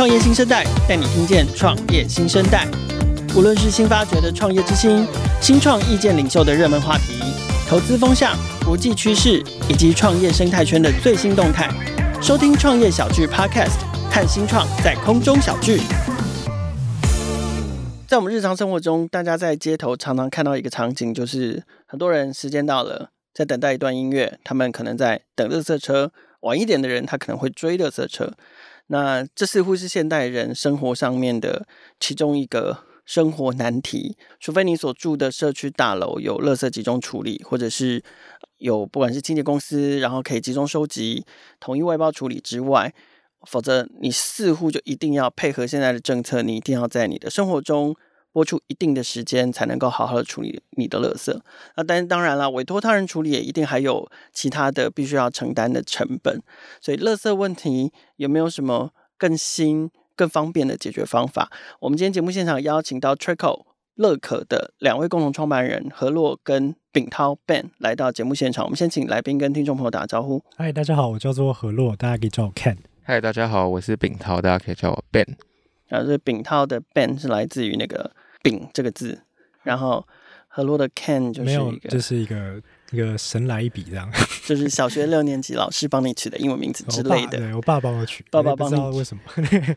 创业新生代带你听见创业新生代。无论是新发掘的创业之星、新创意见领袖的热门话题、投资风向、国际趋势以及创业生态圈的最新动态，收听创业小聚 Podcast，看新创在空中小聚。在我们日常生活中，大家在街头常常看到一个场景，就是很多人时间到了，在等待一段音乐，他们可能在等垃圾车。晚一点的人，他可能会追垃圾车。那这似乎是现代人生活上面的其中一个生活难题。除非你所住的社区大楼有垃圾集中处理，或者是有不管是清洁公司，然后可以集中收集、统一外包处理之外，否则你似乎就一定要配合现在的政策，你一定要在你的生活中。拨出一定的时间才能够好好的处理你的垃圾。那但是当然了，委托他人处理也一定还有其他的必须要承担的成本。所以，垃圾问题有没有什么更新、更方便的解决方法？我们今天节目现场邀请到 Treco 乐可的两位共同创办人何洛跟秉涛 Ben 来到节目现场。我们先请来宾跟听众朋友打个招呼。嗨，大家好，我叫做何洛，大家可以叫我 Ken。嗨，大家好，我是秉涛，大家可以叫我 Ben。啊，这秉涛的 Ben 是来自于那个。秉这个字，然后和洛的 can 就是一个，这、就是一个一个神来一笔这样，就是小学六年级老师帮你取的英文名字之类的。我对我爸帮我取，爸爸帮你。为什么？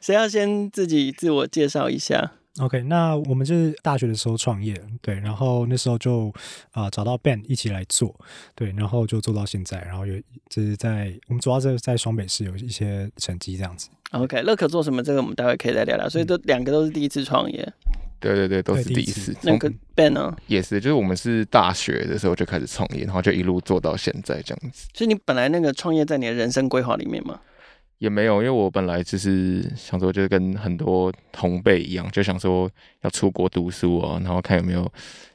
谁要先自己自我介绍一下？OK，那我们就是大学的时候创业，对，然后那时候就啊、呃、找到 Ben 一起来做，对，然后就做到现在，然后有就是在我们主要是在双北市有一些成绩这样子。OK，乐可做什么？这个我们待会可以再聊聊。所以都两个都是第一次创业。对对对，都是第一次。那个 Ben 呢？也是，就是我们是大学的时候就开始创业，然后就一路做到现在这样子。所以你本来那个创业在你的人生规划里面吗？也没有，因为我本来就是想说，就是跟很多同辈一样，就想说要出国读书啊，然后看有没有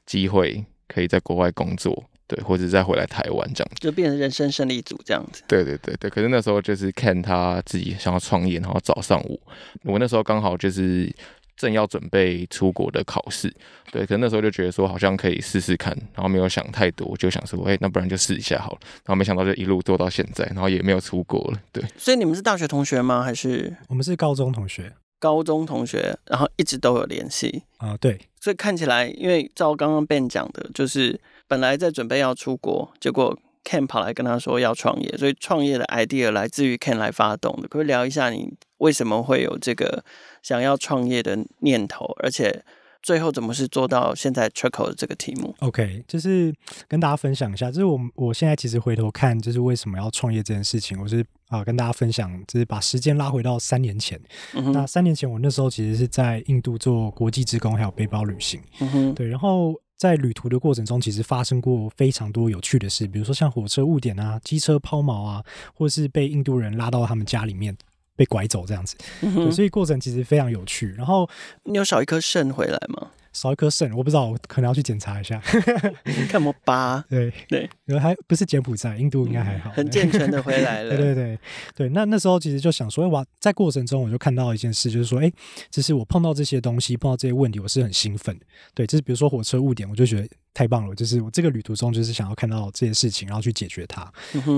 机会可以在国外工作。对，或者再回来台湾这样子，就变成人生胜利组这样子。对对对对，可是那时候就是 Ken 他自己想要创业，然后找上我。我那时候刚好就是正要准备出国的考试，对，可能那时候就觉得说好像可以试试看，然后没有想太多，就想说，哎，那不然就试一下好了。然后没想到就一路做到现在，然后也没有出国了。对，所以你们是大学同学吗？还是我们是高中同学？高中同学，然后一直都有联系啊。对，所以看起来，因为照刚刚 Ben 讲的，就是。本来在准备要出国，结果 Ken 跑来跟他说要创业，所以创业的 idea 来自于 Ken 来发动的。可不可以聊一下你为什么会有这个想要创业的念头，而且最后怎么是做到现在 Treco 的这个题目？OK，就是跟大家分享一下，就是我我现在其实回头看，就是为什么要创业这件事情，我是啊、呃、跟大家分享，就是把时间拉回到三年前。嗯、那三年前我那时候其实是在印度做国际职工，还有背包旅行。嗯，对，然后。在旅途的过程中，其实发生过非常多有趣的事，比如说像火车误点啊、机车抛锚啊，或是被印度人拉到他们家里面被拐走这样子，嗯，所以过程其实非常有趣。然后你有少一颗肾回来吗？少一颗肾，我不知道，我可能要去检查一下，看什么疤？对对，还不是柬埔寨，印度应该还好，很健全的 回来了。对对对对，那那时候其实就想说，哇，在过程中我就看到一件事，就是说，哎，就是我碰到这些东西，碰到这些问题，我是很兴奋。对，就是比如说火车误点，我就觉得。太棒了！就是我这个旅途中，就是想要看到这些事情，然后去解决它。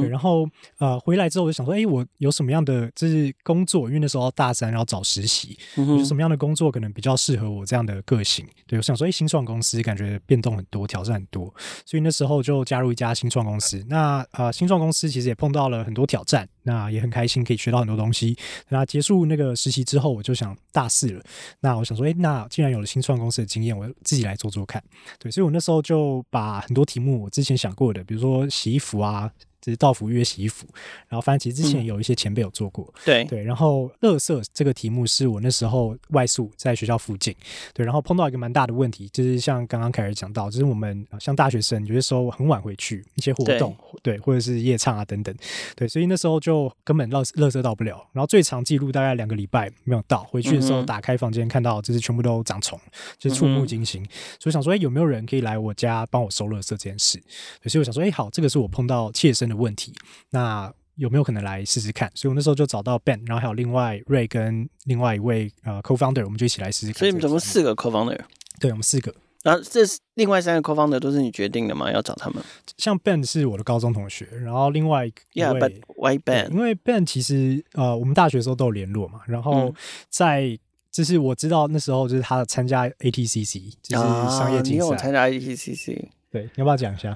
然后呃，回来之后我就想说，哎，我有什么样的就是工作？因为那时候大三，然后找实习，嗯、有什么样的工作可能比较适合我这样的个性？对，我想说，哎，新创公司感觉变动很多，挑战很多，所以那时候就加入一家新创公司。那呃，新创公司其实也碰到了很多挑战，那也很开心，可以学到很多东西。那结束那个实习之后，我就想大四了。那我想说，哎，那既然有了新创公司的经验，我自己来做做看。对，所以我那时候。就把很多题目我之前想过的，比如说洗衣服啊。是到府预约洗衣服，然后反正其实之前有一些前辈有做过，嗯、对对。然后乐色这个题目是我那时候外宿在学校附近，对，然后碰到一个蛮大的问题，就是像刚刚凯尔讲到，就是我们像大学生有些时候很晚回去一些活动，对，对，或者是夜唱啊等等，对，所以那时候就根本乐乐色到不了。然后最长记录大概两个礼拜没有到，回去的时候打开房间看到就是全部都长虫，就是触目惊心。嗯、所以想说，哎，有没有人可以来我家帮我收乐色这件事？所以我想说，哎，好，这个是我碰到切身的问题，那有没有可能来试试看？所以我那时候就找到 Ben，然后还有另外 Ray 跟另外一位呃 Co-founder，我们就一起来试试看。所以你们总共四个 Co-founder？对，我们四个。然后这是另外三个 co-founder 都是你决定的吗？要找他们？像 Ben 是我的高中同学，然后另外一位 Yeah, but why Ben？因为 Ben 其实呃，我们大学的时候都有联络嘛。然后在就是我知道那时候就是他参加 ATCC，就是商业竞赛。你有参加 ATCC？对，你要不要讲一下？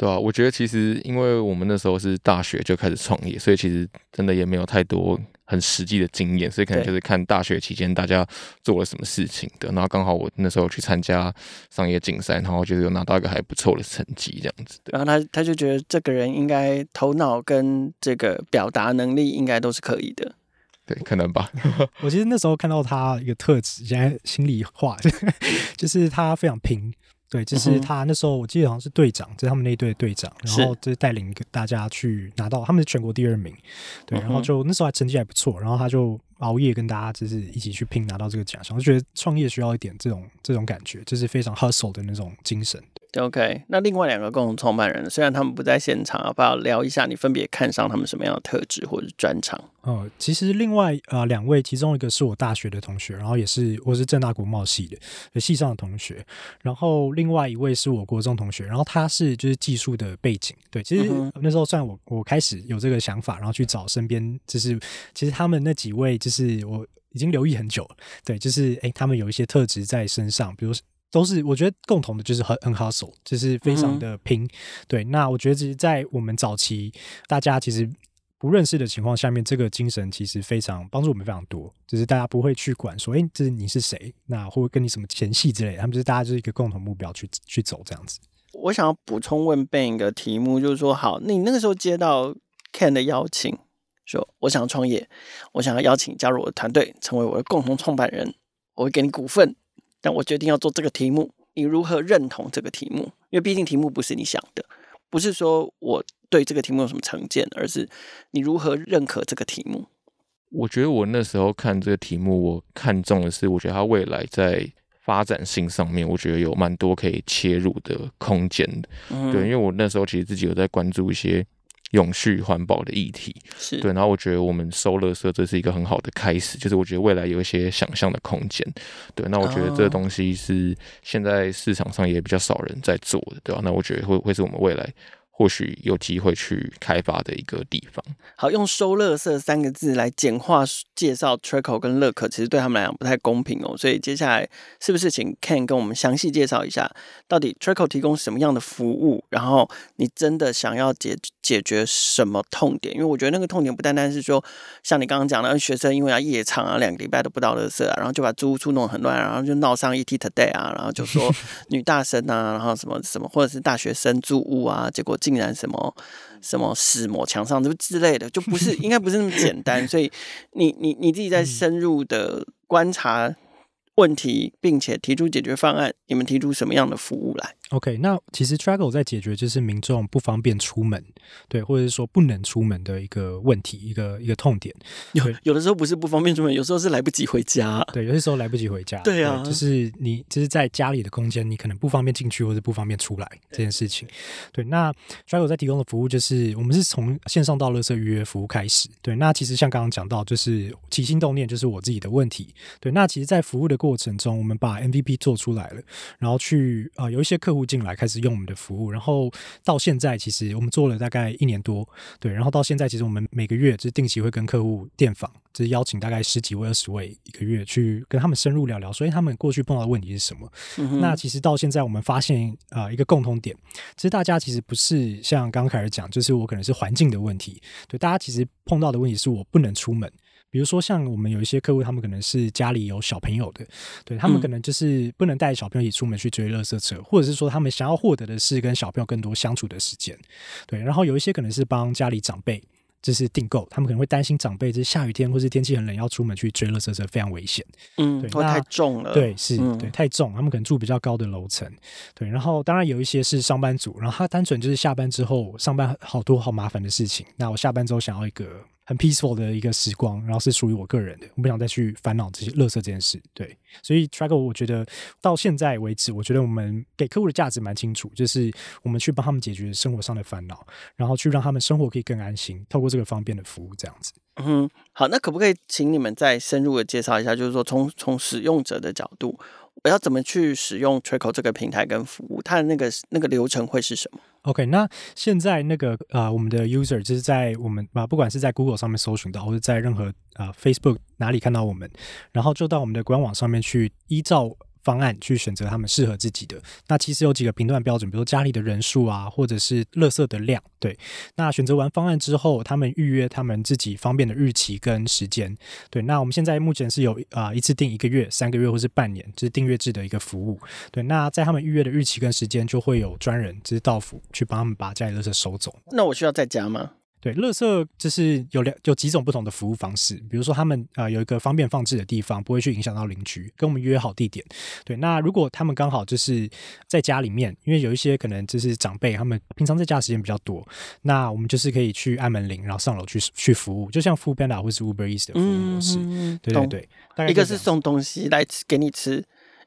对啊，我觉得其实因为我们那时候是大学就开始创业，所以其实真的也没有太多很实际的经验，所以可能就是看大学期间大家做了什么事情的。然后刚好我那时候去参加商业竞赛，然后就有拿到一个还不错的成绩这样子。然后他他就觉得这个人应该头脑跟这个表达能力应该都是可以的。对，可能吧。我其实那时候看到他一个特质，现在心里话 就是他非常拼。对，就是他那时候，我记得好像是队长，就是他们那一队的队长，然后就是带领大家去拿到，他们是全国第二名，对，然后就那时候还成绩还不错，然后他就熬夜跟大家就是一起去拼拿到这个奖项，我就觉得创业需要一点这种这种感觉，就是非常 hustle 的那种精神。OK，那另外两个共同创办人，虽然他们不在现场，要不要聊一下？你分别看上他们什么样的特质或者专长？哦、呃，其实另外呃两位，其中一个是我大学的同学，然后也是我是正大国贸系的系上的同学，然后另外一位是我国中同学，然后他是就是技术的背景。对，其实那时候算我我开始有这个想法，然后去找身边就是其实他们那几位就是我已经留意很久了，对，就是诶他们有一些特质在身上，比如说。都是我觉得共同的，就是很很 hustle，就是非常的拼。嗯、对，那我觉得其实，在我们早期大家其实不认识的情况下面，这个精神其实非常帮助我们非常多。就是大家不会去管说，哎、欸，这是你是谁，那会跟你什么前戏之类的，他们就是大家就是一个共同目标去去走这样子。我想要补充问 Ben 一个题目，就是说，好，你那个时候接到 Ken 的邀请，说我想要创业，我想要邀请加入我的团队，成为我的共同创办人，我会给你股份。但我决定要做这个题目，你如何认同这个题目？因为毕竟题目不是你想的，不是说我对这个题目有什么成见，而是你如何认可这个题目。我觉得我那时候看这个题目，我看中的是，我觉得它未来在发展性上面，我觉得有蛮多可以切入的空间的。嗯、对，因为我那时候其实自己有在关注一些。永续环保的议题是对，然后我觉得我们收垃圾这是一个很好的开始，就是我觉得未来有一些想象的空间，对，那我觉得这个东西是现在市场上也比较少人在做的，对吧？那我觉得会会是我们未来。或许有机会去开发的一个地方。好，用“收乐色”三个字来简化介绍 Trico 跟乐可，其实对他们来讲不太公平哦。所以接下来是不是请 Ken 跟我们详细介绍一下，到底 Trico 提供什么样的服务？然后你真的想要解解决什么痛点？因为我觉得那个痛点不单单是说，像你刚刚讲的，学生因为要夜场啊，两个礼拜都不到乐色啊，然后就把租屋处弄得很乱，然后就闹上 ET Today 啊，然后就说 女大生啊，然后什么什么，或者是大学生租屋啊，结果进。竟然什么什么死抹墙上就之类的，就不是应该不是那么简单。所以你你你自己在深入的观察问题，并且提出解决方案，你们提出什么样的服务来？OK，那其实 Treco 在解决就是民众不方便出门，对，或者是说不能出门的一个问题，一个一个痛点。有有的时候不是不方便出门，有时候是来不及回家。对，有些时候来不及回家。对啊，对就是你就是在家里的空间，你可能不方便进去，或者不方便出来这件事情。对，那 Treco 在提供的服务就是，我们是从线上到垃圾预约服务开始。对，那其实像刚刚讲到，就是起心动念就是我自己的问题。对，那其实，在服务的过程中，我们把 MVP 做出来了，然后去啊、呃，有一些客户。进来开始用我们的服务，然后到现在其实我们做了大概一年多，对，然后到现在其实我们每个月就是定期会跟客户电访，就是邀请大概十几位、二十位一个月去跟他们深入聊聊，所以他们过去碰到的问题是什么？嗯、那其实到现在我们发现啊、呃、一个共通点，其实大家其实不是像刚开始讲，就是我可能是环境的问题，对，大家其实碰到的问题是我不能出门。比如说，像我们有一些客户，他们可能是家里有小朋友的，对，他们可能就是不能带小朋友一起出门去追垃圾车，或者是说他们想要获得的是跟小朋友更多相处的时间，对。然后有一些可能是帮家里长辈，就是订购，他们可能会担心长辈就是下雨天或是天气很冷要出门去追垃圾车非常危险，嗯，对，会太重了，对，是，对，太重，他们可能住比较高的楼层，对。然后当然有一些是上班族，然后他单纯就是下班之后上班好多好麻烦的事情，那我下班之后想要一个。很 peaceful 的一个时光，然后是属于我个人的，我不想再去烦恼这些垃圾这件事。对，所以 Treco 我觉得到现在为止，我觉得我们给客户的价值蛮清楚，就是我们去帮他们解决生活上的烦恼，然后去让他们生活可以更安心，透过这个方便的服务，这样子。嗯，好，那可不可以请你们再深入的介绍一下，就是说从从使用者的角度，我要怎么去使用 Trickle 这个平台跟服务？它的那个那个流程会是什么？OK，那现在那个啊、我们的 user 就是在我们啊，不管是在 Google 上面搜寻到，或者在任何啊、Facebook 哪里看到我们，然后就到我们的官网上面去依照。方案去选择他们适合自己的。那其实有几个评断标准，比如说家里的人数啊，或者是垃圾的量。对，那选择完方案之后，他们预约他们自己方便的日期跟时间。对，那我们现在目前是有啊、一次订一个月、三个月或是半年，就是订阅制的一个服务。对，那在他们预约的日期跟时间，就会有专人就是到府去帮他们把家里垃圾收走。那我需要在家吗？对，垃圾就是有两有几种不同的服务方式，比如说他们啊、呃、有一个方便放置的地方，不会去影响到邻居，跟我们约好地点。对，那如果他们刚好就是在家里面，因为有一些可能就是长辈，他们平常在家时间比较多，那我们就是可以去按门铃，然后上楼去去服务，就像 Foodpanda 或是 Uber Eats 的服务模式。嗯、对对对，大概一个是送东西来吃给你吃，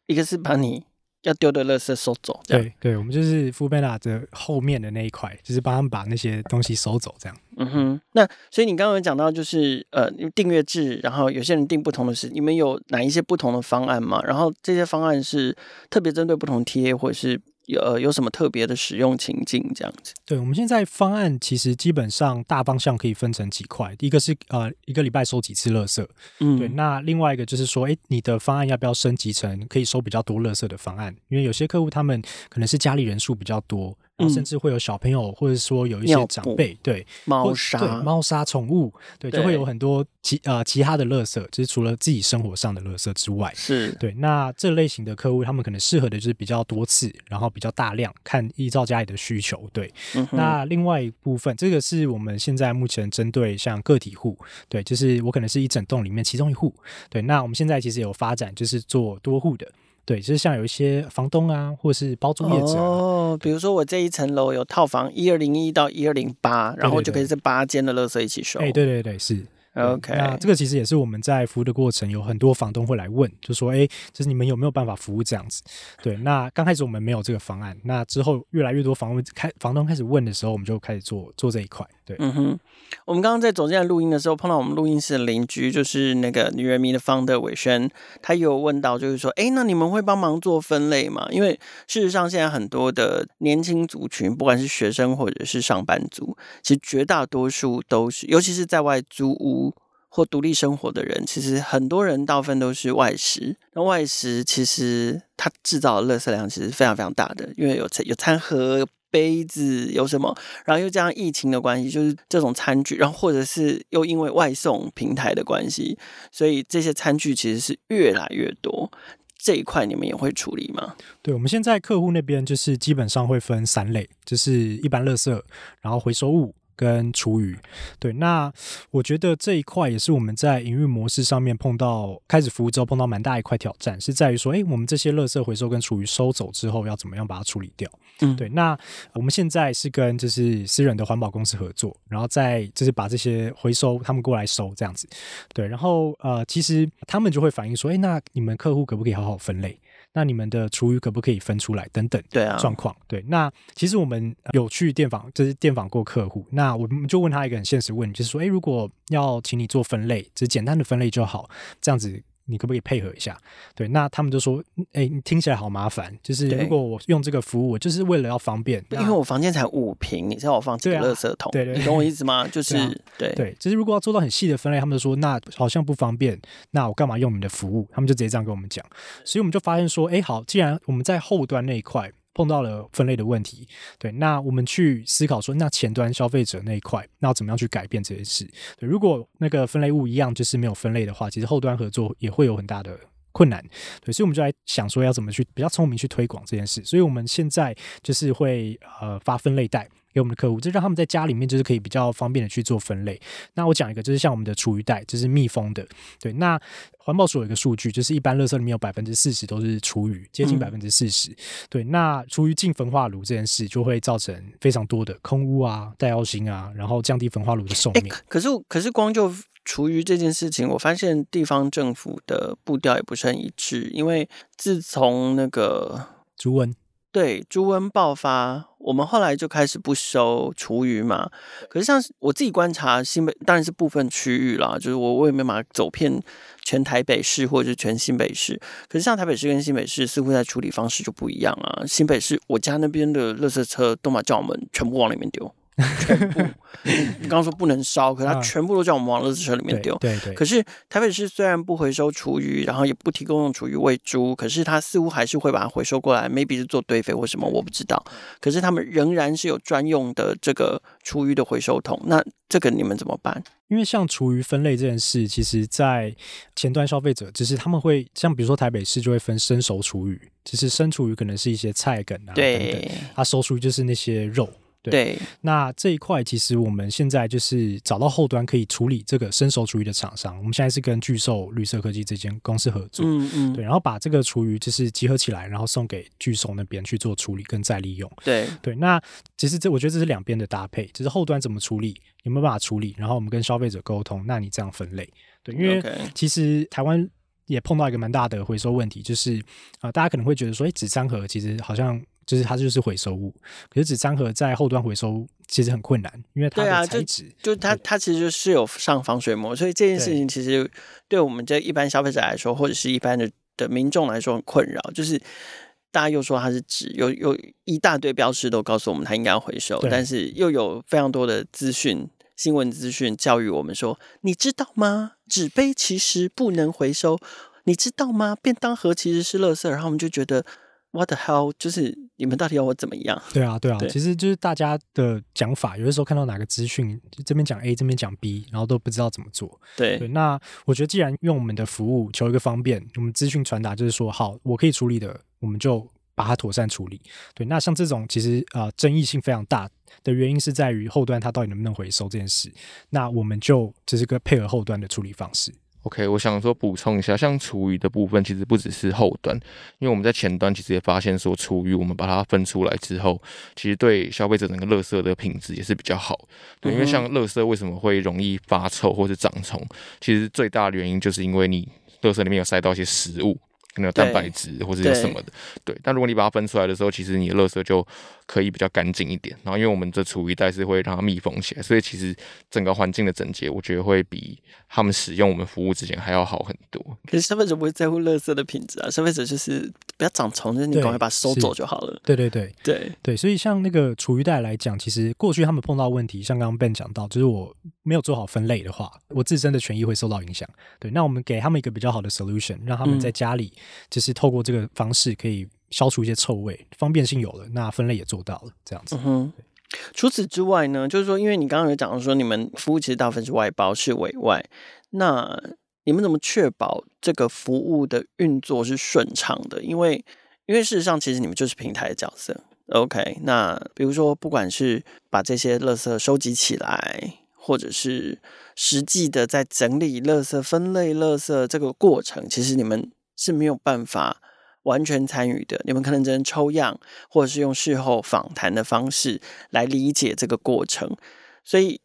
一个是把你。要丢的垃圾收走，对对，我们就是 Foodpanda 的后面的那一块，就是帮他们把那些东西收走，这样。嗯哼，那所以你刚刚有讲到，就是呃，订阅制，然后有些人订不同的事，你们有哪一些不同的方案吗？然后这些方案是特别针对不同 TA 或者是？有呃有什么特别的使用情境这样子？对，我们现在方案其实基本上大方向可以分成几块，第一个是呃一个礼拜收几次垃圾，嗯，对。那另外一个就是说，哎，你的方案要不要升级成可以收比较多垃圾的方案？因为有些客户他们可能是家里人数比较多。然后甚至会有小朋友，或者说有一些长辈，对猫砂、对猫砂宠物，对，就会有很多其呃其他的垃圾，就是除了自己生活上的垃圾之外，是对。那这类型的客户，他们可能适合的就是比较多次，然后比较大量，看依照家里的需求，对。嗯、那另外一部分，这个是我们现在目前针对像个体户，对，就是我可能是一整栋里面其中一户，对。那我们现在其实有发展，就是做多户的。对，就是像有一些房东啊，或是包租业者哦，比如说我这一层楼有套房一二零一到一二零八，然后就可以这八间的垃圾一起收。哎，对对对，是。OK，那这个其实也是我们在服务的过程，有很多房东会来问，就说：“哎，就是你们有没有办法服务这样子？”对，那刚开始我们没有这个方案，那之后越来越多房东开房东开始问的时候，我们就开始做做这一块。对，嗯哼，我们刚刚在走进来录音的时候，碰到我们录音室的邻居，就是那个女人迷的 founder 玮轩，他有问到，就是说：“哎，那你们会帮忙做分类吗？”因为事实上，现在很多的年轻族群，不管是学生或者是上班族，其实绝大多数都是，尤其是在外租屋。或独立生活的人，其实很多人大部分都是外食。那外食其实它制造的垃圾量其实非常非常大的，因为有餐有餐盒、杯子，有什么，然后又加上疫情的关系，就是这种餐具，然后或者是又因为外送平台的关系，所以这些餐具其实是越来越多。这一块你们也会处理吗？对，我们现在客户那边就是基本上会分三类，就是一般垃圾，然后回收物。跟厨余，对，那我觉得这一块也是我们在营运模式上面碰到开始服务之后碰到蛮大一块挑战，是在于说，哎，我们这些垃圾回收跟厨余收走之后，要怎么样把它处理掉？嗯，对，那我们现在是跟就是私人的环保公司合作，然后再就是把这些回收他们过来收这样子，对，然后呃，其实他们就会反映说，哎，那你们客户可不可以好好分类？那你们的厨余可不可以分出来？等等，对啊，状况对。那其实我们有去电访，就是电访过客户。那我们就问他一个很现实问题，就是说，哎，如果要请你做分类，只简单的分类就好，这样子。你可不可以配合一下？对，那他们就说：“哎，你听起来好麻烦。就是如果我用这个服务，我就是为了要方便，因为我房间才五平，你知道我放几个垃圾桶？对对，你懂我意思吗？就是对对，就是如果要做到很细的分类，他们就说那好像不方便，那我干嘛用你的服务？他们就直接这样跟我们讲。所以我们就发现说，哎，好，既然我们在后端那一块。碰到了分类的问题，对，那我们去思考说，那前端消费者那一块，那要怎么样去改变这件事？对，如果那个分类物一样就是没有分类的话，其实后端合作也会有很大的困难。对，所以我们就来想说，要怎么去比较聪明去推广这件事。所以我们现在就是会呃发分类袋。给我们的客户，就让他们在家里面就是可以比较方便的去做分类。那我讲一个，就是像我们的厨余袋，就是密封的。对，那环保署有一个数据，就是一般垃圾里面有百分之四十都是厨余，接近百分之四十。嗯、对，那厨余进焚化炉这件事，就会造成非常多的空污啊、戴奥辛啊，然后降低焚化炉的寿命。欸、可是可是光就厨余这件事情，我发现地方政府的步调也不是很一致，因为自从那个猪瘟。对猪瘟爆发，我们后来就开始不收厨余嘛。可是像我自己观察新北，当然是部分区域啦，就是我我也没办法走遍全台北市或者是全新北市。可是像台北市跟新北市似乎在处理方式就不一样啊。新北市我家那边的垃圾车都嘛叫我们全部往里面丢。全部，你刚刚说不能烧，可是它全部都叫我们往垃圾车里面丢。对对，对。可是台北市虽然不回收厨余，然后也不提供用厨余喂猪，可是它似乎还是会把它回收过来，maybe 是做堆肥或什么，我不知道。可是他们仍然是有专用的这个厨余的回收桶，那这个你们怎么办？因为像厨余分类这件事，其实，在前端消费者，只是他们会像比如说台北市就会分生熟厨余，只是生厨余可能是一些菜梗啊对等等，它熟厨余就是那些肉。对，对，那这一块其实我们现在就是找到后端可以处理这个生熟厨余的厂商，我们现在是跟巨兽绿色科技这间公司合作，嗯嗯，对，然后把这个厨余就是集合起来，然后送给巨兽那边去做处理跟再利用。对。对，那其实这我觉得这是两边的搭配，就是后端怎么处理，有没有办法处理，然后我们跟消费者沟通，那你这样分类，对，因为其实台湾也碰到一个蛮大的回收问题，就是啊、呃，大家可能会觉得说，哎，纸餐盒其实好像。就是它就是回收物，可是纸张盒在后端回收其实很困难，因为它的材质、啊、就，就它它其实是有上防水膜，所以这件事情其实对我们这一般消费者来说，或者是一般的的民众来说很困扰。就是大家又说它是纸，有有一大堆标识都告诉我们它应该要回收，但是又有非常多的资讯、新闻资讯教育我们说，你知道吗？纸杯其实不能回收，你知道吗？便当盒其实是垃圾，然后我们就觉得。What the hell？就是你们到底要我怎么样？对啊，对啊，其实就是大家的讲法，有的时候看到哪个资讯，就这边讲 A，这边讲 B，然后都不知道怎么做。对，对，那我觉得既然用我们的服务求一个方便，我们资讯传达就是说，好，我可以处理的，我们就把它妥善处理。对，那像这种其实啊、呃，争议性非常大的原因是在于后端它到底能不能回收这件事，那我们就只是个配合后端的处理方式。OK，我想说补充一下，像厨余的部分，其实不只是后端，因为我们在前端其实也发现说，厨余我们把它分出来之后，其实对消费者整个垃圾的品质也是比较好。对，因为像垃圾为什么会容易发臭或是长虫，其实最大的原因就是因为你垃圾里面有塞到一些食物。可能有蛋白质或者有什么的，对，对。但如果你把它分出来的时候，其实你的垃圾就可以比较干净一点。然后，因为我们这厨余袋是会让它密封起来，所以其实整个环境的整洁，我觉得会比他们使用我们服务之前还要好很多。可是消费者不会在乎垃圾的品质啊，消费者就是不要长虫，就是你赶快把它收走就好了。对对对对对。所以像那个厨余袋来讲，其实过去他们碰到问题，像刚刚 Ben 讲到，就是我没有做好分类的话，我自身的权益会受到影响。对，那我们给他们一个比较好的 solution，让他们在家里。嗯就是透过这个方式可以消除一些臭味，方便性有了，那分类也做到了，这样子。嗯哼。除此之外呢，就是说，因为你刚刚有讲到说，你们服务其实大部分是外包，是委外，那你们怎么确保这个服务的运作是顺畅的？因为，因为事实上，其实你们就是平台的角色。OK，那比如说，不管是把这些垃圾收集起来，或者是实际的在整理垃圾、分类垃圾这个过程，其实你们。是没有办法完全参与的，你们可能只能抽样，或者是用事后访谈的方式来理解这个过程。所以，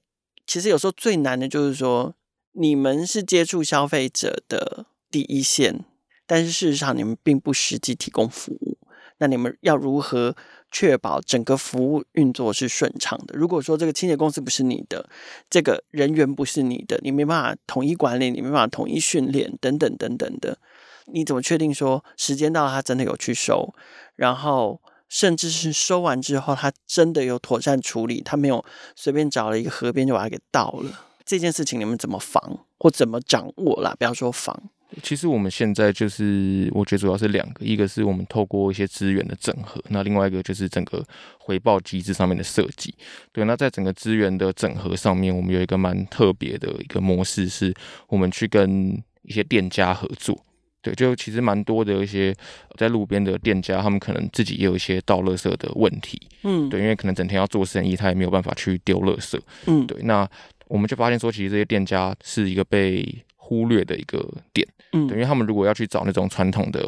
其实有时候最难的就是说，你们是接触消费者的第一线，但是事实上你们并不实际提供服务。那你们要如何确保整个服务运作是顺畅的？如果说这个清洁公司不是你的，这个人员不是你的，你没办法统一管理，你没办法统一训练，等等等等的。你怎么确定说时间到了，他真的有去收？然后甚至是收完之后，他真的有妥善处理，他没有随便找了一个河边就把它给倒了。这件事情你们怎么防或怎么掌握啦？不要说防。其实我们现在就是，我觉得主要是两个，一个是我们透过一些资源的整合，那另外一个就是整个回报机制上面的设计。对，那在整个资源的整合上面，我们有一个蛮特别的一个模式，是我们去跟一些店家合作。对，就其实蛮多的一些在路边的店家，他们可能自己也有一些倒垃圾的问题。嗯，对，因为可能整天要做生意，他也没有办法去丢垃圾。嗯，对，那我们就发现说，其实这些店家是一个被忽略的一个点。嗯，对，因为他们如果要去找那种传统的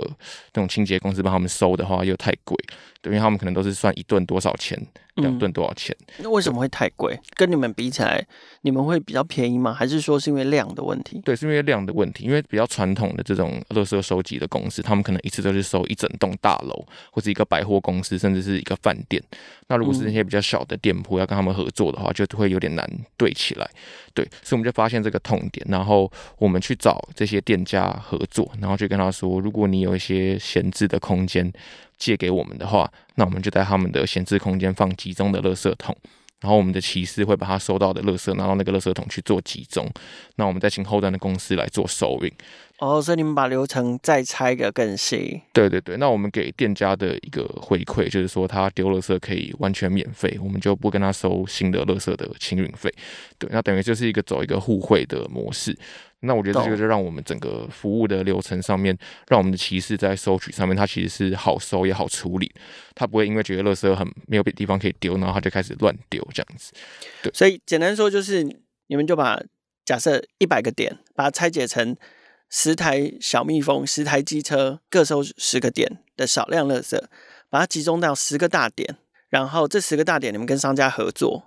那种清洁公司帮他们收的话，又太贵。对，因为他们可能都是算一顿多少钱，两吨多少钱。嗯。那为什么会太贵？跟你们比起来，你们会比较便宜吗？还是说是因为量的问题？对，是因为量的问题。因为比较传统的这种垃圾收集的公司，他们可能一次都是收一整栋大楼，或者一个百货公司，甚至是一个饭店。那如果是那些比较小的店铺，要跟他们合作的话，就会有点难对起来。对，所以我们就发现这个痛点，然后我们去找这些店家合作，然后就跟他说，如果你有一些闲置的空间借给我们的话，那我们就在他们的闲置空间放集中的垃圾桶，然后我们的骑士会把他收到的垃圾拿到那个垃圾桶去做集中，那我们再请后端的公司来做收运。哦，所以你们把流程再拆个更细。对对对，那我们给店家的一个回馈就是说，他丢垃圾可以完全免费，我们就不跟他收新的垃圾的清运费。对，那等于就是一个走一个互惠的模式。那我觉得这个就让我们整个服务的流程上面，让我们的骑士在收取上面，他其实是好收也好处理，他不会因为觉得垃圾很没有别的地方可以丢，然后他就开始乱丢这样子。对，所以简单说就是，你们就把假设一百个点，把它拆解成。十台小蜜蜂，十台机车，各收十个点的少量垃圾，把它集中到十个大点，然后这十个大点你们跟商家合作，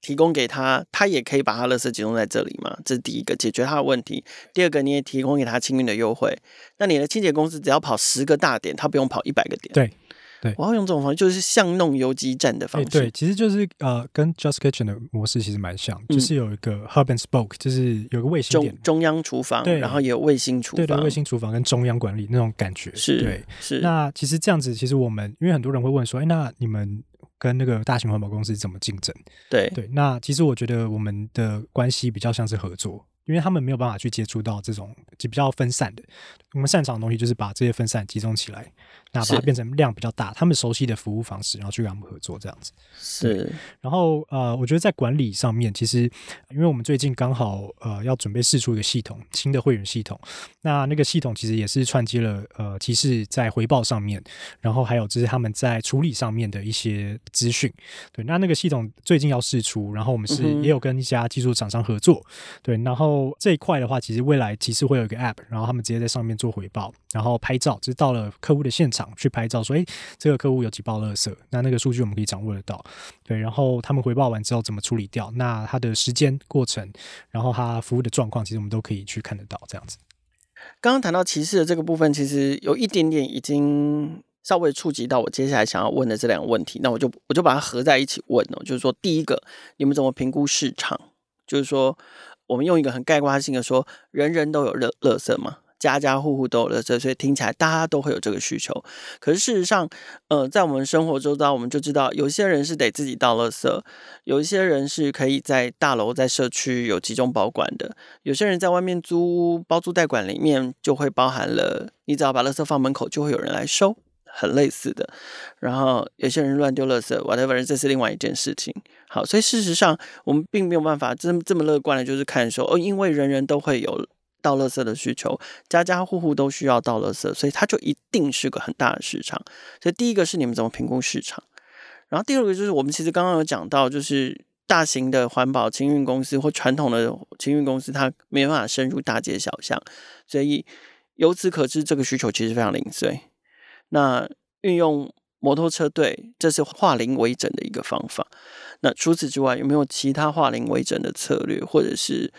提供给他，他也可以把他垃圾集中在这里嘛？这是第一个，解决他的问题。第二个，你也提供给他清运的优惠。那你的清洁公司只要跑十个大点，他不用跑一百个点。对。对，我要用这种方式，就是像弄游击战的方式。对，其实就是呃，跟 Just Kitchen 的模式其实蛮像，嗯、就是有一个 Hub and Spoke，就是有个卫星点，中中央厨房，对，然后也有卫星厨房，对对，卫星厨房跟中央管理那种感觉。是，对，是。那其实这样子，其实我们因为很多人会问说，哎，那你们跟那个大型环保公司怎么竞争？对对，那其实我觉得我们的关系比较像是合作。因为他们没有办法去接触到这种就比较分散的，我们擅长的东西就是把这些分散集中起来，那把它变成量比较大，他们熟悉的服务方式，然后去跟他们合作这样子。是，然后呃，我觉得在管理上面，其实因为我们最近刚好呃要准备试出一个系统，新的会员系统，那那个系统其实也是串接了呃，其实在回报上面，然后还有就是他们在处理上面的一些资讯。对，那那个系统最近要试出，然后我们是也有跟一家技术厂商合作，对，然后。这一块的话，其实未来其实会有一个 App，然后他们直接在上面做回报，然后拍照，就是到了客户的现场去拍照，说，哎，这个客户有几包垃圾，那那个数据我们可以掌握得到，对，然后他们回报完之后怎么处理掉，那他的时间过程，然后他服务的状况，其实我们都可以去看得到，这样子。刚刚谈到歧视的这个部分，其实有一点点已经稍微触及到我接下来想要问的这两个问题，那我就我就把它合在一起问哦，就是说，第一个，你们怎么评估市场？就是说。我们用一个很概括性的说，人人都有垃垃圾嘛，家家户户都有垃圾，所以听起来大家都会有这个需求。可是事实上，呃，在我们生活周遭，我们就知道，有些人是得自己倒垃圾，有一些人是可以在大楼、在社区有集中保管的，有些人在外面租屋包租代管，里面就会包含了，你只要把垃圾放门口，就会有人来收。很类似的，然后有些人乱丢垃圾，whatever，这是另外一件事情。好，所以事实上我们并没有办法这么这么乐观的，就是看说哦，因为人人都会有倒垃圾的需求，家家户户都需要倒垃圾，所以它就一定是个很大的市场。所以第一个是你们怎么评估市场，然后第二个就是我们其实刚刚有讲到，就是大型的环保清运公司或传统的清运公司，它没办法深入大街小巷，所以由此可知，这个需求其实非常零碎。那运用摩托车队，这是化零为整的一个方法。那除此之外，有没有其他化零为整的策略，或者是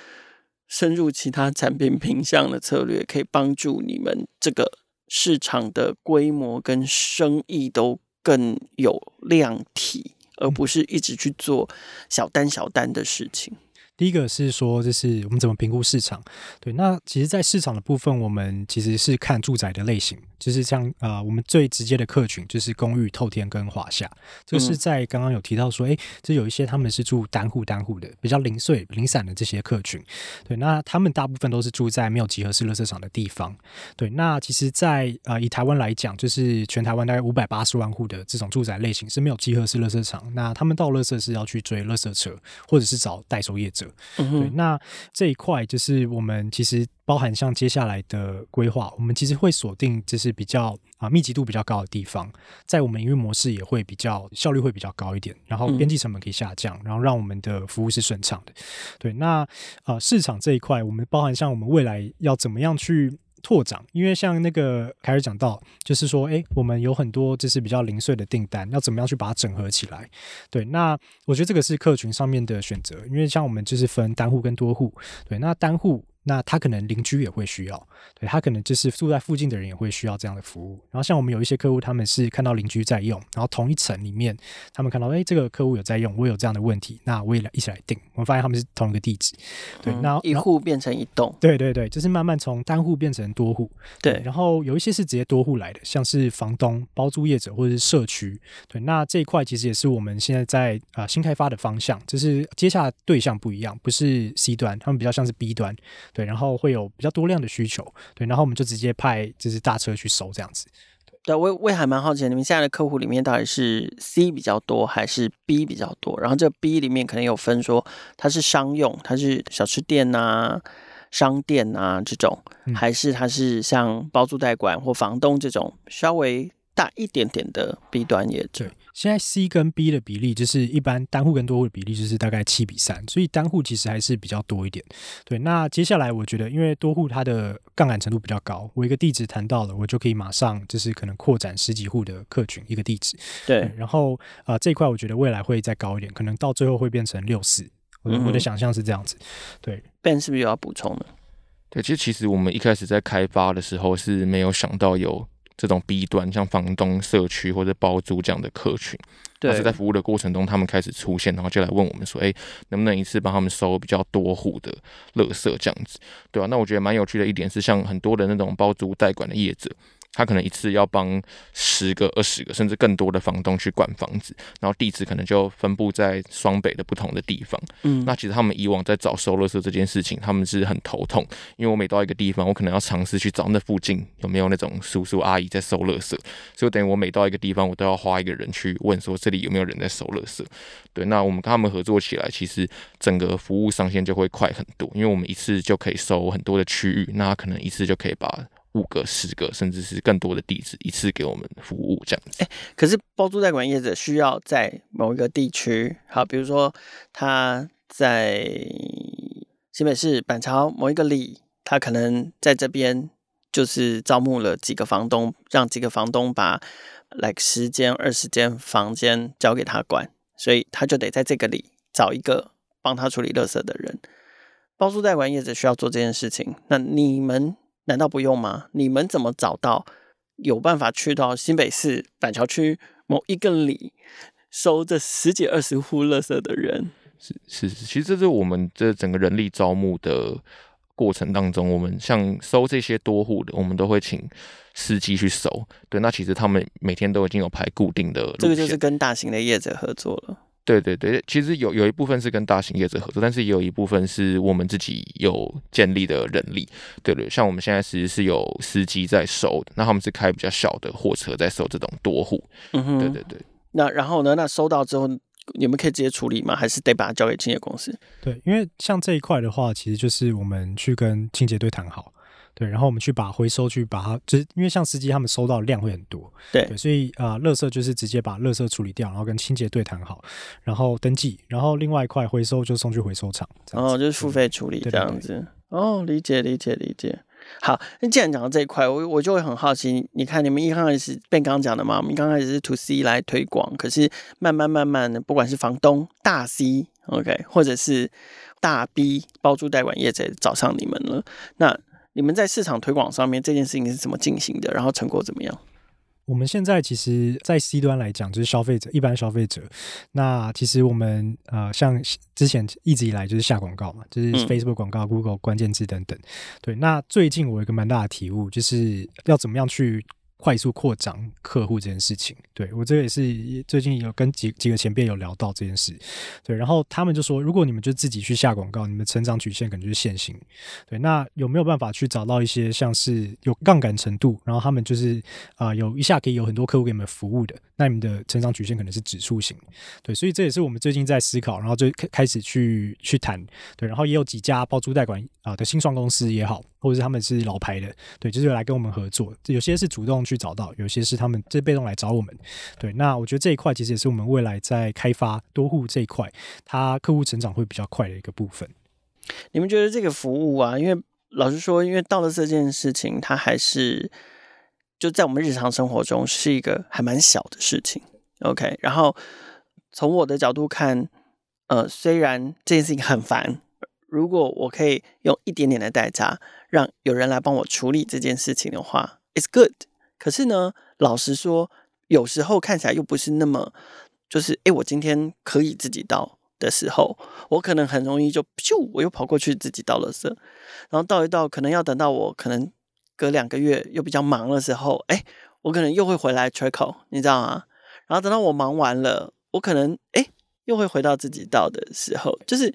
深入其他产品品项的策略，可以帮助你们这个市场的规模跟生意都更有量体，而不是一直去做小单小单的事情？第一个是说，就是我们怎么评估市场？对，那其实，在市场的部分，我们其实是看住宅的类型，就是像啊、呃，我们最直接的客群就是公寓、透天跟华夏。这个是在刚刚有提到说，哎，这有一些他们是住单户、单户的，比较零碎、零散的这些客群。对，那他们大部分都是住在没有集合式垃圾场的地方。对，那其实在，在、呃、啊，以台湾来讲，就是全台湾大概五百八十万户的这种住宅类型是没有集合式垃圾场。那他们到垃圾是要去追垃圾车，或者是找代收业者。嗯、对，那这一块就是我们其实包含像接下来的规划，我们其实会锁定就是是比较啊密集度比较高的地方，在我们营运模式也会比较效率会比较高一点，然后边际成本可以下降，然后让我们的服务是顺畅的。对，那啊市场这一块，我们包含像我们未来要怎么样去。拓展，因为像那个凯尔讲到，就是说，哎，我们有很多就是比较零碎的订单，要怎么样去把它整合起来？对，那我觉得这个是客群上面的选择，因为像我们就是分单户跟多户，对，那单户。那他可能邻居也会需要，对，他可能就是住在附近的人也会需要这样的服务。然后像我们有一些客户，他们是看到邻居在用，然后同一层里面，他们看到哎，这个客户有在用，我有这样的问题，那我也来一起来定。我们发现他们是同一个地址，对，那、嗯、一户变成一栋，对对对，就是慢慢从单户变成多户，对，对。然后有一些是直接多户来的，像是房东、包租业者或者是社区，对。那这一块其实也是我们现在在啊、呃、新开发的方向，就是接下来对象不一样，不是 C 端，他们比较像是 B 端。对，然后会有比较多量的需求，对，然后我们就直接派就是大车去收这样子。对，我我也还蛮好奇，你们现在的客户里面到底是 C 比较多还是 B 比较多？然后这 B 里面可能有分说它是商用，它是小吃店啊、商店啊这种，还是它是像包租代管或房东这种稍微大一点点的 B 端业者。现在 C 跟 B 的比例就是一般单户跟多户的比例就是大概七比三，所以单户其实还是比较多一点。对，那接下来我觉得，因为多户它的杠杆程度比较高，我一个地址谈到了，我就可以马上就是可能扩展十几户的客群一个地址。对，对然后啊、呃、这一块我觉得未来会再高一点，可能到最后会变成六四。我的、嗯、我的想象是这样子。对，Ben 是不是有要补充的？对，其实其实我们一开始在开发的时候是没有想到有。这种 B 端像房东、社区或者包租这样的客群，但，是在服务的过程中，他们开始出现，然后就来问我们说：“哎，能不能一次帮他们收比较多户的垃圾这样子？”对啊，那我觉得蛮有趣的一点是，像很多的那种包租代管的业者。他可能一次要帮十个、二十个，甚至更多的房东去管房子，然后地址可能就分布在双北的不同的地方。嗯，那其实他们以往在找收垃圾这件事情，他们是很头痛，因为我每到一个地方，我可能要尝试去找那附近有没有那种叔叔阿姨在收垃圾，所以等于我每到一个地方，我都要花一个人去问说这里有没有人在收垃圾。对，那我们跟他们合作起来，其实整个服务上线就会快很多，因为我们一次就可以收很多的区域，那可能一次就可以把。五个、十个，甚至是更多的地址，一次给我们服务这样子。哎，可是包租代管业者需要在某一个地区，好，比如说他在新北市板桥某一个里，他可能在这边就是招募了几个房东，让几个房东把 like 十间、二十间房间交给他管，所以他就得在这个里找一个帮他处理垃圾的人。包租代管业者需要做这件事情，那你们？难道不用吗？你们怎么找到有办法去到新北市板桥区某一个里收这十几二十户垃圾的人？是是是，其实这是我们这整个人力招募的过程当中，我们像收这些多户的，我们都会请司机去收。对，那其实他们每天都已经有排固定的路线，这个就是跟大型的业者合作了。对对对，其实有有一部分是跟大型业者合作，但是也有一部分是我们自己有建立的人力。对对，像我们现在其实是有司机在收的，那他们是开比较小的货车在收这种多户。嗯哼，对对对。那然后呢？那收到之后，你们可以直接处理吗？还是得把它交给清洁公司？对，因为像这一块的话，其实就是我们去跟清洁队谈好。对，然后我们去把回收去把它，就是因为像司机他们收到的量会很多，对，对，所以啊，呃，垃圾就是直接把垃圾处理掉，然后跟清洁队谈好，然后登记，然后另外一块回收就送去回收厂，哦，就是付费处理这样子，对对对，哦，理解理解理解。好，那既然讲到这一块，我我就会很好奇，你看你们一开始被刚刚讲的嘛，我们刚开始是 to C 来推广，可是慢慢慢慢的，不管是房东大 C，OK，或者是大 B 包租代管业者找上你们了，那。你们在市场推广上面这件事情是怎么进行的？然后成果怎么样？我们现在其实，在 C 端来讲，就是消费者，一般消费者。那其实我们呃，像之前一直以来就是下广告嘛，就是 Facebook 广告、嗯、Google 关键字等等。对，那最近我有一个蛮大的体悟，就是要怎么样去。快速扩张客户这件事情，对，我这个也是最近有跟几几个前辈有聊到这件事，对，然后他们就说，如果你们就自己去下广告，你们成长曲线可能就是线性，对，那有没有办法去找到一些像是有杠杆程度，然后他们就是啊、有一下可以有很多客户给你们服务的，那你们的成长曲线可能是指数型，对，所以这也是我们最近在思考，然后就开开始去去谈，对，然后也有几家包租代管啊的新创公司也好。或者是他们是老牌的，对，就是来跟我们合作。有些是主动去找到，有些是他们这被动来找我们。对，那我觉得这一块其实也是我们未来在开发多户这一块，它客户成长会比较快的一个部分。你们觉得这个服务啊，因为老实说，因为到了这件事情，它还是就在我们日常生活中是一个还蛮小的事情。OK，然后从我的角度看。呃，虽然这件事情很烦，如果我可以用一点点的代价让有人来帮我处理这件事情的话，it's good。可是呢，老实说，有时候看起来又不是那么，就是诶，我今天可以自己倒的时候，我可能很容易就咻，我又跑过去自己倒垃圾，然后倒一倒，可能要等到我可能隔两个月又比较忙的时候，诶，我可能又会回来吹口，你知道吗？然后等到我忙完了，我可能诶。又会回到自己倒的时候，就是，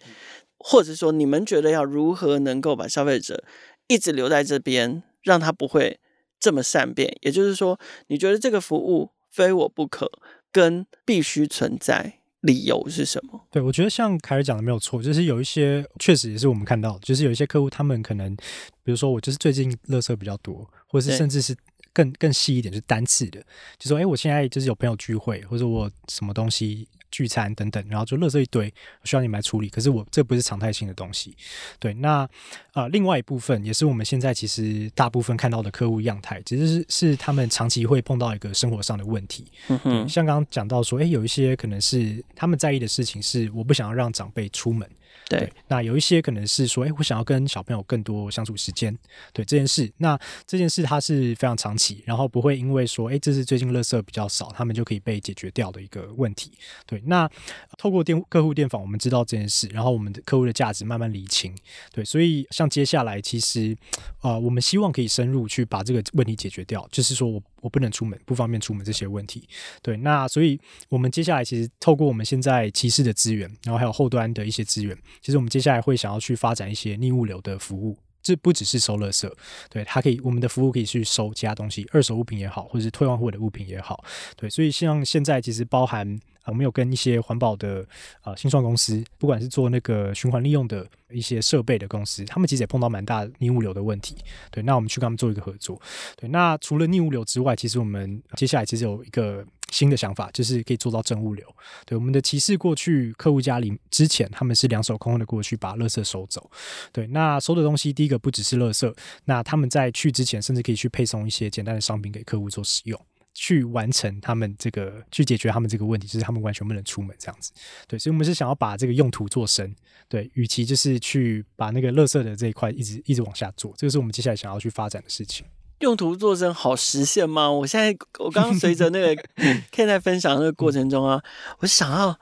或者说，你们觉得要如何能够把消费者一直留在这边，让他不会这么善变？也就是说，你觉得这个服务非我不可，跟必须存在，理由是什么？对，我觉得像凯尔讲的没有错，就是有一些确实也是我们看到，就是有一些客户他们可能，比如说我就是最近垃圾比较多，或者是甚至是更更细一点，就是单次的，就说哎，我现在就是有朋友聚会，或者我什么东西。聚餐等等，然后就垃圾一堆，需要你们来处理。可是我这不是常态性的东西，对。那呃，另外一部分也是我们现在其实大部分看到的客户样态，其实是是他们长期会碰到一个生活上的问题。嗯哼，像刚刚讲到说，诶，有一些可能是他们在意的事情是，我不想要让长辈出门。对，那有一些可能是说，哎、我想要跟小朋友更多相处时间，对这件事，那这件事它是非常长期，然后不会因为说，哎、这是最近垃圾比较少，他们就可以被解决掉的一个问题。对，那透过电客户电访，我们知道这件事，然后我们的客户的价值慢慢厘清。对，所以像接下来，其实呃，我们希望可以深入去把这个问题解决掉，就是说我。我不能出门，不方便出门这些问题，对，那所以我们接下来其实透过我们现在骑士的资源，然后还有后端的一些资源，其实我们接下来会想要去发展一些逆物流的服务，这不只是收垃圾，对，它可以我们的服务可以去收其他东西，二手物品也好，或者是退换货的物品也好，对，所以像现在其实包含啊。我们有跟一些环保的呃新创公司，不管是做那个循环利用的一些设备的公司，他们其实也碰到蛮大逆物流的问题。对，那我们去跟他们做一个合作。对，那除了逆物流之外，其实我们接下来其实有一个新的想法，就是可以做到正物流。对，我们的骑士过去客户家里之前，他们是两手空空的过去把垃圾收走。对，那收的东西第一个不只是垃圾，那他们在去之前，甚至可以去配送一些简单的商品给客户做使用。去完成他们这个，去解决他们这个问题，就是他们完全不能出门这样子。对，所以我们是想要把这个用途做深。对，与其就是去把那个垃圾的这一块一直一直往下做，这个是我们接下来想要去发展的事情。用途做证好实现吗？我现在我刚刚随着那个 Ken 在分享的那个过程中啊，我想要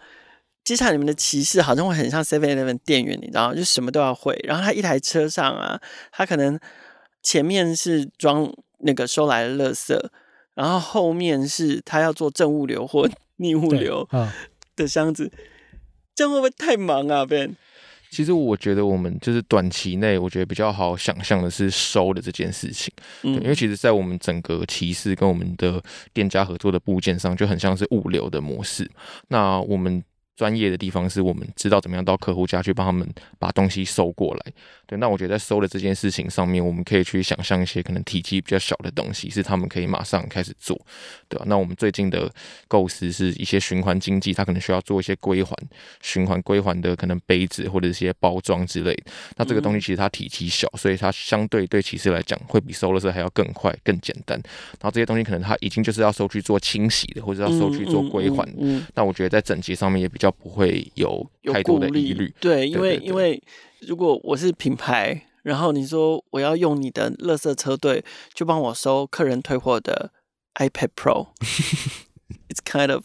接下来你们的骑士好像会很像 Seven Eleven 店员，你知道吗？就什么都要会。然后他一台车上啊，他可能前面是装那个收来的垃圾。然后后面是他要做正物流或逆物流的箱子，这样会不会太忙啊？Ben，其实我觉得我们就是短期内，我觉得比较好想象的是收的这件事情，嗯，因为其实，在我们整个骑士跟我们的店家合作的部件上，就很像是物流的模式。那我们。专业的地方是我们知道怎么样到客户家去帮他们把东西收过来。对，那我觉得在收的这件事情上面，我们可以去想象一些可能体积比较小的东西，是他们可以马上开始做，对吧？那我们最近的构思是一些循环经济，它可能需要做一些归还、循环归还的可能杯子或者一些包装之类的。那这个东西其实它体积小，所以它相对对骑士来讲会比收垃圾还要更快、更简单。然后这些东西可能它已经就是要收去做清洗的，或者要收去做归还。那我觉得在整洁上面也比较。就不会有太多的疑虑。对，因为因为如果我是品牌，然后你说我要用你的垃圾车队去帮我收客人退货的 iPad Pro，it's kind of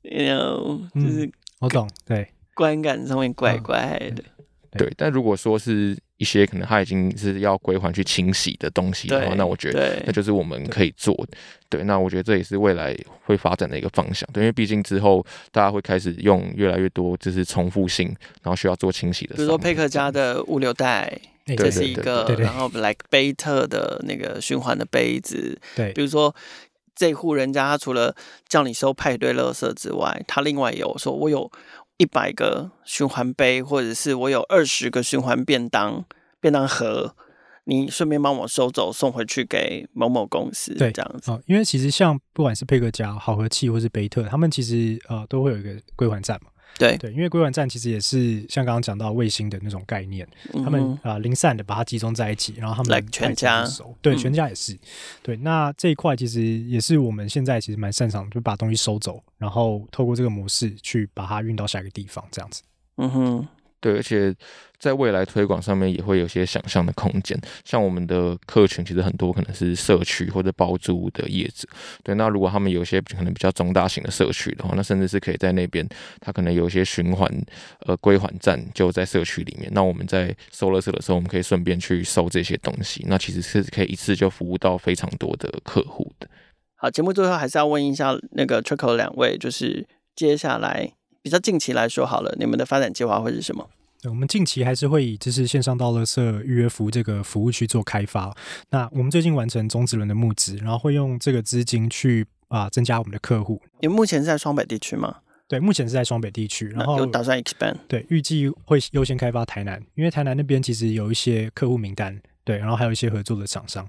you know，就是、嗯、我懂，对，观感上面怪怪的。对，但如果说是一些可能他已经是要归还去清洗的东西的话，那我觉得那就是我们可以做的。对，那我觉得这也是未来会发展的一个方向。对，因为毕竟之后大家会开始用越来越多就是重复性，然后需要做清洗的。比如说佩克家的物流袋，这是一个，然后 like 贝特的那个循环的杯子，对，比如说这户人家他除了叫你收派对垃圾之外，他另外有说我有。一百个循环杯，或者是我有二十个循环便当便当盒，你顺便帮我收走，送回去给某某公司，对，这样子。哦，因为其实像不管是佩克家、好和气或是贝特，他们其实呃都会有一个归还站嘛。对对，因为归还站其实也是像刚刚讲到卫星的那种概念，嗯、他们啊、呃、零散的把它集中在一起，然后他们来全家收，对，嗯、全家也是。对，那这一块其实也是我们现在其实蛮擅长，就把东西收走，然后透过这个模式去把它运到下一个地方，这样子。嗯哼。对，而且在未来推广上面也会有些想象的空间。像我们的客群，其实很多可能是社区或者包租的业者。对，那如果他们有些可能比较中大型的社区的话，那甚至是可以在那边，他可能有一些循环呃归还站就在社区里面。那我们在收垃圾的时候，我们可以顺便去收这些东西。那其实是可以一次就服务到非常多的客户的。好，节目最后还是要问一下那个 Trickle 两位，就是接下来。比较近期来说好了，你们的发展计划会是什么？我们近期还是会以就是线上到垃圾预约服务这个服务去做开发。那我们最近完成种子轮的募资，然后会用这个资金去啊、呃、增加我们的客户。你目前是在双北地区吗？对，目前是在双北地区，然后有打算 expand。对，预计会优先开发台南，因为台南那边其实有一些客户名单。对，然后还有一些合作的厂商，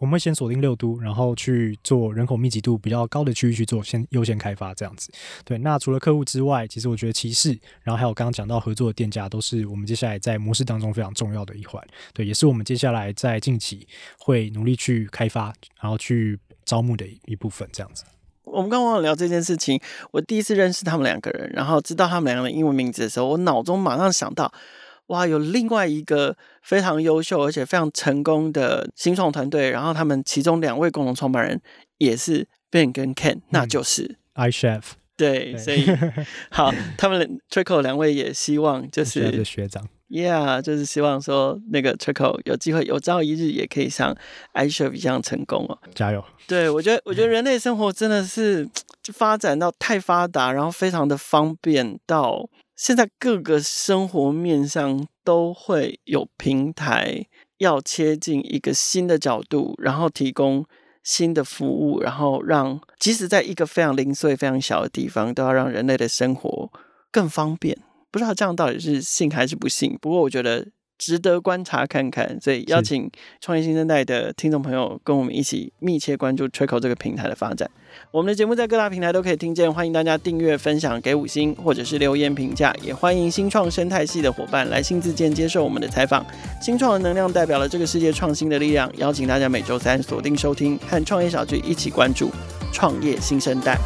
我们会先锁定六都，然后去做人口密集度比较高的区域去做先优先开发这样子。对，那除了客户之外，其实我觉得骑士，然后还有刚刚讲到合作的店家，都是我们接下来在模式当中非常重要的一环。对，也是我们接下来在近期会努力去开发，然后去招募的一部分这样子。我们刚刚聊这件事情，我第一次认识他们两个人，然后知道他们两个人的英文名字的时候，我脑中马上想到。哇，有另外一个非常优秀而且非常成功的新创团队，然后他们其中两位共同创办人也是 Ben 跟 Ken，嗯、那就是 iChef。对，所以好，他们 Trickle 两位也希望就是的学长，Yeah，就是希望说那个 Trickle 有机会有朝一日也可以像 iChef 一样成功哦，加油！对，我觉得，我觉得人类生活真的是 发展到太发达，然后非常的方便到。现在各个生活面上都会有平台，要切进一个新的角度，然后提供新的服务，然后让即使在一个非常零碎、非常小的地方，都要让人类的生活更方便。不知道这样到底是信还是不信？不过我觉得。值得观察看看，所以邀请创业新生代的听众朋友跟我们一起密切关注 Trickle 这个平台的发展。我们的节目在各大平台都可以听见，欢迎大家订阅、分享、给五星或者是留言评价，也欢迎新创生态系的伙伴来新自荐接受我们的采访。新创的能量代表了这个世界创新的力量，邀请大家每周三锁定收听，和创业小聚一起关注创业新生代。